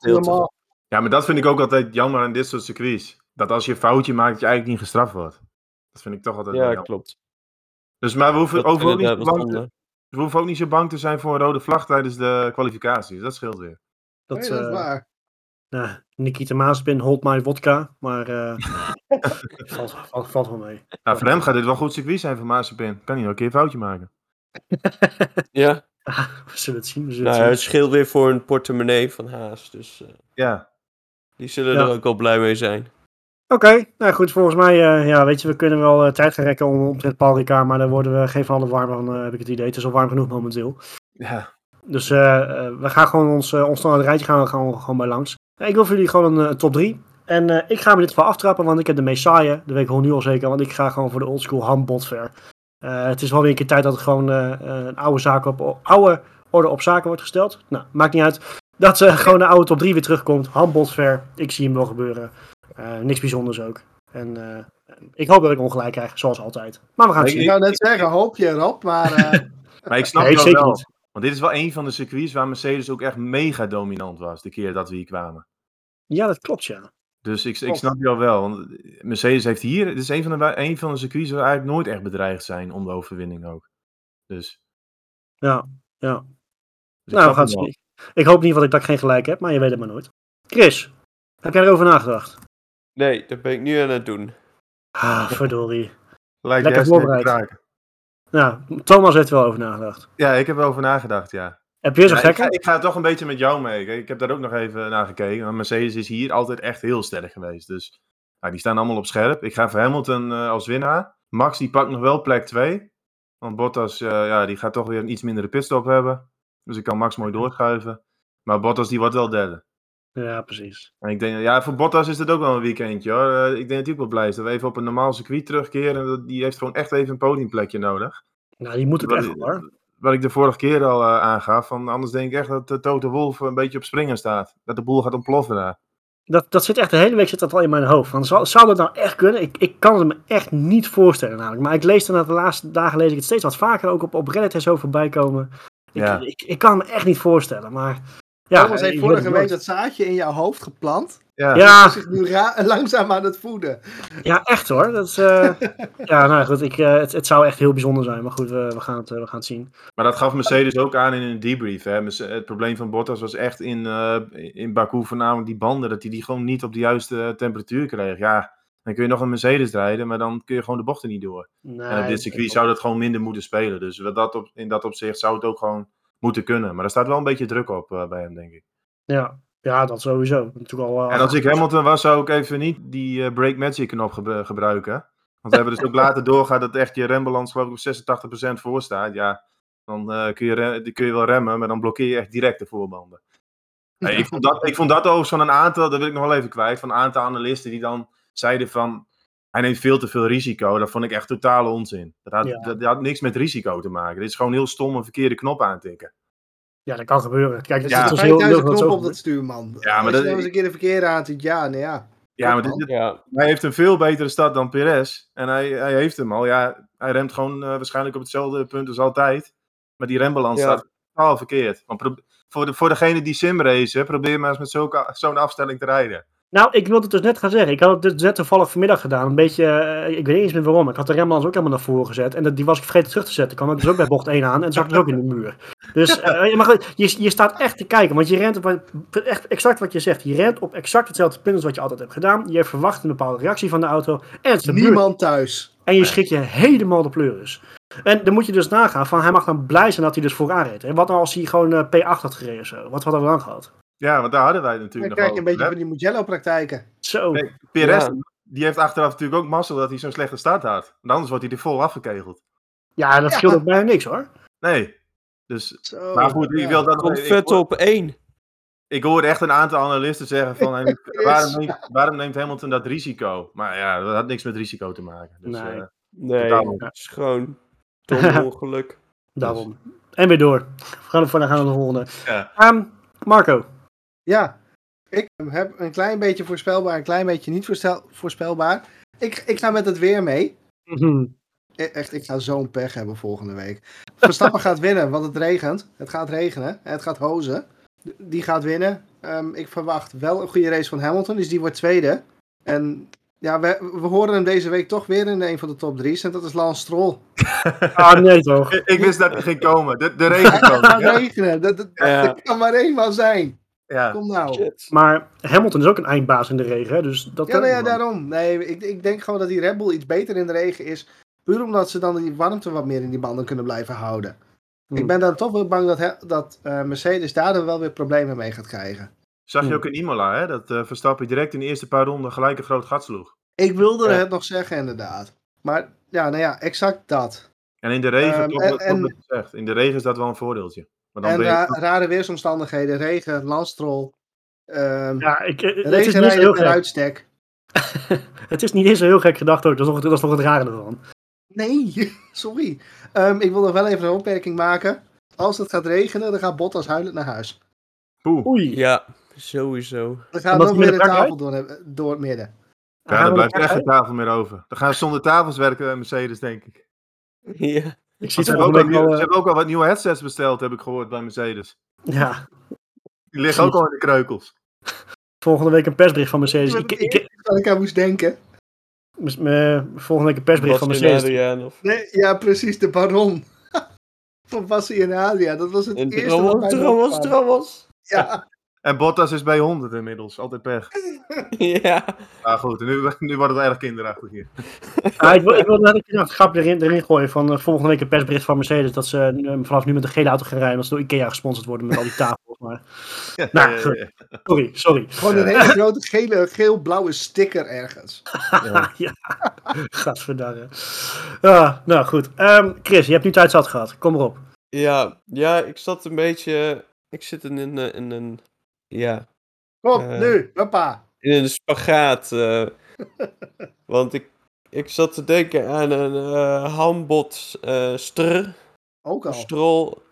normaal. Ja, maar dat vind ik ook altijd jammer aan dit soort circuits. Dat als je een foutje maakt, dat je eigenlijk niet gestraft wordt. Dat vind ik toch altijd Ja, jammer. klopt. Dus, maar we hoeven, Dat over ook niet bang te, we hoeven ook niet zo bang te zijn voor een rode vlag tijdens de kwalificaties. Dat scheelt weer. Dat, nee, dat is eh, waar. nou, Nikita Maaspin, hold my vodka, maar eh, valt, valt, valt wel mee. Nou, voor hem gaat dit wel een goed circuit zijn voor Mazepin. Kan hij nog een keer een foutje maken. Ja, We zullen het zien. We zullen nou, het scheelt weer voor een portemonnee van Haas, dus eh, Ja. die zullen Ja. er ook wel blij mee zijn. Oké, nou goed, volgens mij, eh, ja, weet je, we kunnen wel eh, tijd gaan rekken om omtrent Paul Ricard, maar daar worden we geen van alle warm van, eh, heb ik het idee. Het is al warm genoeg momenteel. Ja. Dus we gaan gewoon ons, ons standaard rijtje gaan we gewoon, gewoon bij langs. Ik wil voor jullie gewoon een top 3. En eh, ik ga me dit geval aftrappen, want ik heb de meest saaie. Dat weet ik gewoon nu al zeker, want ik ga gewoon voor de oldschool handbotver. Eh het is wel weer een keer tijd dat er gewoon eh, eh, een oude, zaak op, oude orde op zaken wordt gesteld. Nou, maakt niet uit. Dat ze gewoon de oude top 3 weer terugkomt. Handbotsver. Ik zie hem wel gebeuren. Eh, niks bijzonders ook. En eh, ik hoop dat ik ongelijk krijg, zoals altijd. Maar we gaan het Ik- Ik zien. wou net zeggen, hoop je erop, maar eh, Maar ik snap Nee, zeker wel. niet. Want dit is wel een van de circuits waar Mercedes ook echt mega dominant was. De keer dat we hier kwamen. Ja, dat klopt, ja. Dus ik, ik snap jou wel. Want Mercedes heeft hier. Het is een van de, een van de circuits waar eigenlijk nooit echt bedreigd zijn om de overwinning ook. Dus. Ja, ja. dus nou, we snap gaan het hem wel. zien. Ik hoop niet dat ik, dat ik geen gelijk heb, maar je weet het maar nooit. Chris, heb jij erover nagedacht? Nee, dat ben ik nu aan het doen. Ah, verdorie. Lijkt Lekker voorbereid. Nou, Thomas heeft er wel over nagedacht. Ja, ik heb erover nagedacht, ja. Heb je zo'n Ja, ik, ik ga toch een beetje met jou mee. Ik heb daar ook nog even naar gekeken. Want Mercedes is hier altijd echt heel sterk geweest. Dus nou, die staan allemaal op scherp. Ik ga voor Hamilton eh, als winnaar. Max die pakt nog wel plek 2. Want Bottas eh, ja, die gaat toch weer een iets mindere pitstop hebben. Dus ik kan Max mooi doorschuiven. Maar Bottas die wordt wel derde. Ja, precies. En ik denk, ja, voor Bottas is dit ook wel een weekendje hoor. Eh, ik denk dat hij ook wel blij is dat we even op een normaal circuit terugkeren. Dat- Die heeft gewoon echt even een podiumplekje nodig. Nou, die moet het echt wel, hoor. Wat ik de vorige keer al eh, aangaf. Van, anders denk ik echt dat de Toto Wolf een beetje op springen staat. Dat de boel gaat ontploffen daar. Dat, dat zit echt de hele week zit dat al in mijn hoofd. Van, zou, zou dat nou echt kunnen? Ik, ik kan het me echt niet voorstellen namelijk. Maar ik lees dan de laatste dagen lees ik het steeds wat vaker ook op, op Reddit en zo voorbij komen. Ik, Ja. ik, ik kan het me echt niet voorstellen. Maar ja, Thomas heeft vorige week dat zaadje in jouw hoofd geplant. Ja, Ja, Dat zich nu ra- langzaam aan het voeden. ja, echt hoor. Dat is, eh, ja, nou goed, ik, eh, het, het zou echt heel bijzonder zijn. Maar goed, we, we, gaan, het, eh, we gaan het zien. maar dat gaf Mercedes ook aan in een debrief. Hè. Het probleem van Bottas was echt in, eh, in Baku voornamelijk die banden. Dat hij die gewoon niet op de juiste temperatuur kreeg. Ja, dan kun je nog een Mercedes rijden, maar dan kun je gewoon de bochten niet door. Nee, en op dit circuit zou dat gewoon minder moeten spelen. Dus wat dat op, in dat opzicht zou het ook gewoon moeten kunnen. Maar er staat wel een beetje druk op eh, bij hem, denk ik. Ja, ja, dat sowieso. Natuurlijk al, eh, En als ik Hamilton was, zou ik even niet die eh, Break Magic knop gebruiken. Want we hebben dus ook later doorgaan dat echt je rembalans geloof ik op 86% voor staat. Ja, dan eh, kun, je kun je wel remmen, maar dan blokkeer je echt direct de voorbanden. Ik, vond dat, ik vond dat overigens van een aantal, dat wil ik nog wel even kwijt, van een aantal analisten die dan zeiden van, hij neemt veel te veel risico. Dat vond ik echt totale onzin. Dat had, Ja. dat, dat had niks met risico te maken. Dit is gewoon heel stom een verkeerde knop aantikken. Ja, dat kan gebeuren. Kijk, het Ja. is dus heel, heel 5000 veel knop op dat stuur, man. Ja, maar Als dat- nou eens een keer de verkeerde aantikt, ja, nee, ja. Ja, maar dit, dit- Ja, Hij heeft een veel betere start dan Perez. En hij, hij heeft hem al. Ja, hij remt gewoon eh, waarschijnlijk op hetzelfde punt als altijd. Maar die rembalans Ja. staat totaal verkeerd. Want voor, de, voor degene die simracen, probeer maar eens met zo'n afstelling te rijden. Nou, ik wilde het dus net gaan zeggen. Ik had het dus net toevallig vanmiddag gedaan. Een beetje, eh, ik weet niet eens meer waarom. Ik had de rembalans ook helemaal naar voren gezet. En dat, die was ik vergeten terug te zetten. Ik kwam dus ook bij bocht 1 aan. En zat ik dus ook in de muur. Dus je, mag, je, je staat echt te kijken. Want je rent op, echt exact wat je zegt. Je rent op exact hetzelfde punt als wat je altijd hebt gedaan. Je verwacht een bepaalde reactie van de auto. En het. Niemand thuis. En je schrik je helemaal de pleuris. En dan moet je dus nagaan van hij mag dan blij zijn dat hij dus vooraan reed. En wat nou als hij gewoon eh, P8 had gereden zo? Wat hadden we dan gehad? Ja, want daar hadden wij het Dan natuurlijk krijg je een beetje over. van die Mugello-praktijken. Zo. Nee, Perez, Ja. die heeft achteraf natuurlijk ook mazzel dat hij zo'n slechte start had. Want anders wordt hij er vol afgekegeld. Ja, dat scheelt ook bijna niks hoor. Nee. Dus, Zo, maar goed, ik wil dat... komt vet hoor- op één. ik hoorde echt een aantal analisten zeggen van... hey, waarom, neemt, waarom neemt Hamilton dat risico? Maar ja, dat had niks met risico te maken. Dus, Nee. eh, Nee, het is gewoon dom ongeluk. Daarom. En weer door. We gaan ervoor dan gaan we naar de volgende. Ja. Ehm, Marco. Ja, ik heb een klein beetje voorspelbaar, een klein beetje niet voorstel- voorspelbaar. Ik, ik ga met het weer mee. Mhm. E- Echt, ik ga zo'n pech hebben volgende week. Verstappen gaat winnen, want het regent. Het gaat regenen en het gaat hozen. Die gaat winnen. Ehm, ik verwacht wel een goede race van Hamilton, dus die wordt tweede. En ja, we, we horen hem deze week toch weer in een van de top drie's. En dat is Lance Stroll. Ah, nee toch. Ik, ik wist dat hij ging komen. De, de regen Het gaat Ja. regenen. Dat, dat, Ja. dat kan maar eenmaal zijn. Ja. Kom nou. Shit. Maar Hamilton is ook een eindbaas in de regen, hè, dus dat Ja, kan nou ja, daarom. Nee, ik, ik denk gewoon dat die Red Bull iets beter in de regen is. Puur omdat ze dan die warmte wat meer in die banden kunnen blijven houden. Hmm. Ik ben dan toch wel bang dat, dat eh, Mercedes daar dan wel weer problemen mee gaat krijgen. Zag je Hm. ook in Imola, hè? Dat eh Verstappen direct in de eerste paar ronden gelijk een groot gat sloeg. Ik wilde Ja. het nog zeggen, inderdaad. Maar ja, nou ja, exact dat. En in de regen, Ehm, toch, en- in de regen is dat wel een voordeeltje. Maar dan En je, rare weersomstandigheden, regen, landstrol. ehm Ja, ik, eh, het, is niet eens heel gek. uitstek. het is niet eens zo heel gek gedacht ook. Dat is nog, dat is nog het rare ervan. Nee, sorry. Ehm, ik wil nog wel even een opmerking maken. Als het gaat regenen, dan gaat Bottas huilend naar huis. Poeh. Oei. Ja, sowieso. We gaan Omdat nog weer elkaar tafel door, door het midden. Ja, er we blijft echt geen tafel meer over. Dan gaan ze zonder tafels werken bij Mercedes, denk ik. Ja. Ik zie Ze hebben, ook al, nieuw- ze eh, hebben ook al wat nieuwe headsets besteld, heb ik gehoord bij Mercedes. ja, Die liggen ook al in de kreukels. volgende week een persbericht van Mercedes. Ik, ik, wat ik aan moest denken. volgende week een persbericht van Mercedes. Adriaan of... Nee, ja, precies, de baron. Van Bassie en Adria. Dat was het eerste wat trommels, mij trommels, opkwam. trommels. Ja, En Bottas is bij 100 inmiddels. Altijd pech. Ja. Maar goed, nu, nu wordt het erg kinderachtig hier. Ah, ik wil, ik wil net een grapje erin, erin gooien van eh, volgende week een persbericht van Mercedes dat ze eh, vanaf nu met een gele auto gaan rijden, dat ze door Ikea gesponsord worden met al die tafels. Maar, Ja, Nou, ja, goed. ja, sorry, sorry. gewoon een hele grote gele, geel-blauwe sticker ergens. ja. ja, gadverdarre. Ah, nou goed. Ehm, Chris, je hebt nu tijd zat gehad. Kom erop. Ja, ja, ik zat een beetje... Ik zit in een... eh, In een ja, Kom, Eh. nu, papa. in een spagaat. eh, want ik, ik zat te denken aan een eh handbot eh str, Ook al. strol.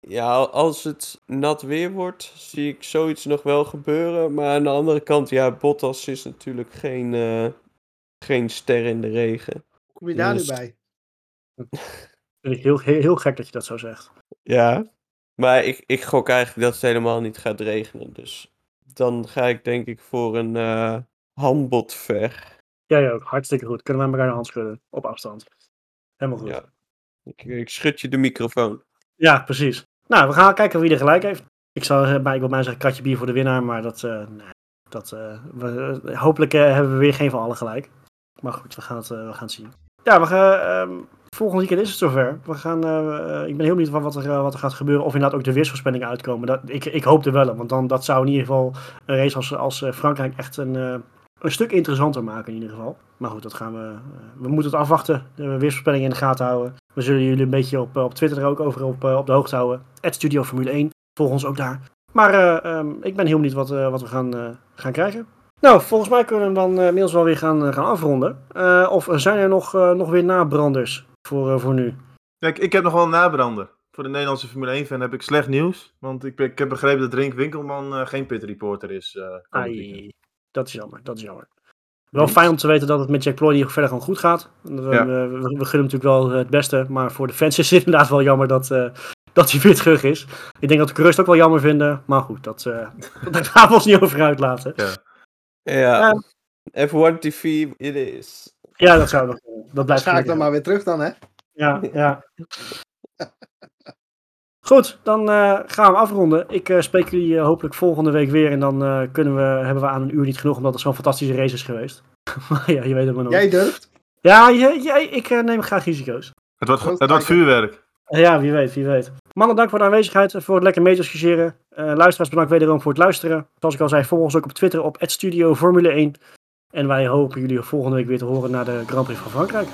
Ja, als het nat weer wordt, zie ik zoiets nog wel gebeuren. Maar aan de andere kant, ja, Bottas is natuurlijk geen, eh, geen ster in de regen. Kom je daar nu Dus- bij? Vind ik heel, heel, heel gek dat je dat zo zegt. Ja. Maar ik, ik gok eigenlijk dat het helemaal niet gaat regenen. Dus dan ga ik denk ik voor een eh handbot ver. Jij ook, hartstikke goed. Kunnen we elkaar de hand schudden op afstand. Helemaal goed. Ja. Ik, ik schud je de microfoon. Ja, precies. Nou, we gaan kijken wie er gelijk heeft. Ik, zou, eh, maar ik wil mij zeggen kratje bier voor de winnaar, maar dat, eh, nee, dat we, hopelijk hebben we weer geen van allen gelijk. Maar goed, we gaan het, we gaan het zien. Ja, we gaan, ehm, volgende weekend is het zover. We gaan, eh, eh, ik ben heel benieuwd van wat er, eh, wat er gaat gebeuren. Of inderdaad ook de weersvoorspellingen uitkomen. Dat, ik, ik hoop er wel, want dan, dat zou in ieder geval een race als, als Frankrijk echt een, een stuk interessanter maken in ieder geval. Maar goed, dat gaan we, we moeten het afwachten. De weersvoorspellingen in de gaten houden. We zullen jullie een beetje op, op Twitter er ook over op, op de hoogte houden. Het Studio Formule 1. Volg ons ook daar. Maar eh, ehm, ik ben heel benieuwd wat, wat we gaan, gaan krijgen. Nou, volgens mij kunnen we hem dan inmiddels wel weer gaan, gaan afronden. Of zijn er nog, nog weer nabranders voor, eh, voor nu? Kijk, ik heb nog wel een nabrander. Voor de Nederlandse Formule 1-fan heb ik slecht nieuws. Want ik, ik heb begrepen dat Rink Winkelman eh, geen pit reporter is. eh. Ai, dat is jammer, dat is jammer. Wel fijn om te weten dat het met Jack Ploy hier verder gewoon goed gaat. We, Ja. we, we gunnen hem natuurlijk wel het beste, maar voor de fans is het inderdaad wel jammer dat, eh, dat hij weer terug is. Ik denk dat de rust ook wel jammer vinden, maar goed, dat, eh daar gaan we ons niet over uitlaten. Ja. F1 TV, it is. Ja, dat zou nog. Dat blijft Ga ik gelukkig. dan maar weer terug dan, hè? Ja, ja. Goed, dan eh, gaan we afronden. Ik eh, spreek jullie eh, hopelijk volgende week weer. En dan eh, kunnen we, hebben we aan een uur niet genoeg, omdat het zo'n fantastische race is geweest. maar ja, je weet het maar nooit. Jij durft? Ja, je- jij- ik eh, neem graag risico's. Het wordt, het wordt vuurwerk. Eh, ja, wie weet, wie weet. Mannen, dank voor de aanwezigheid, voor het lekker meediscussiëren. Eh luisteraars, bedankt wederom voor het luisteren. Zoals ik al zei, volg ons ook op Twitter op @studio Formule 1. En wij hopen jullie volgende week weer te horen naar de Grand Prix van Frankrijk.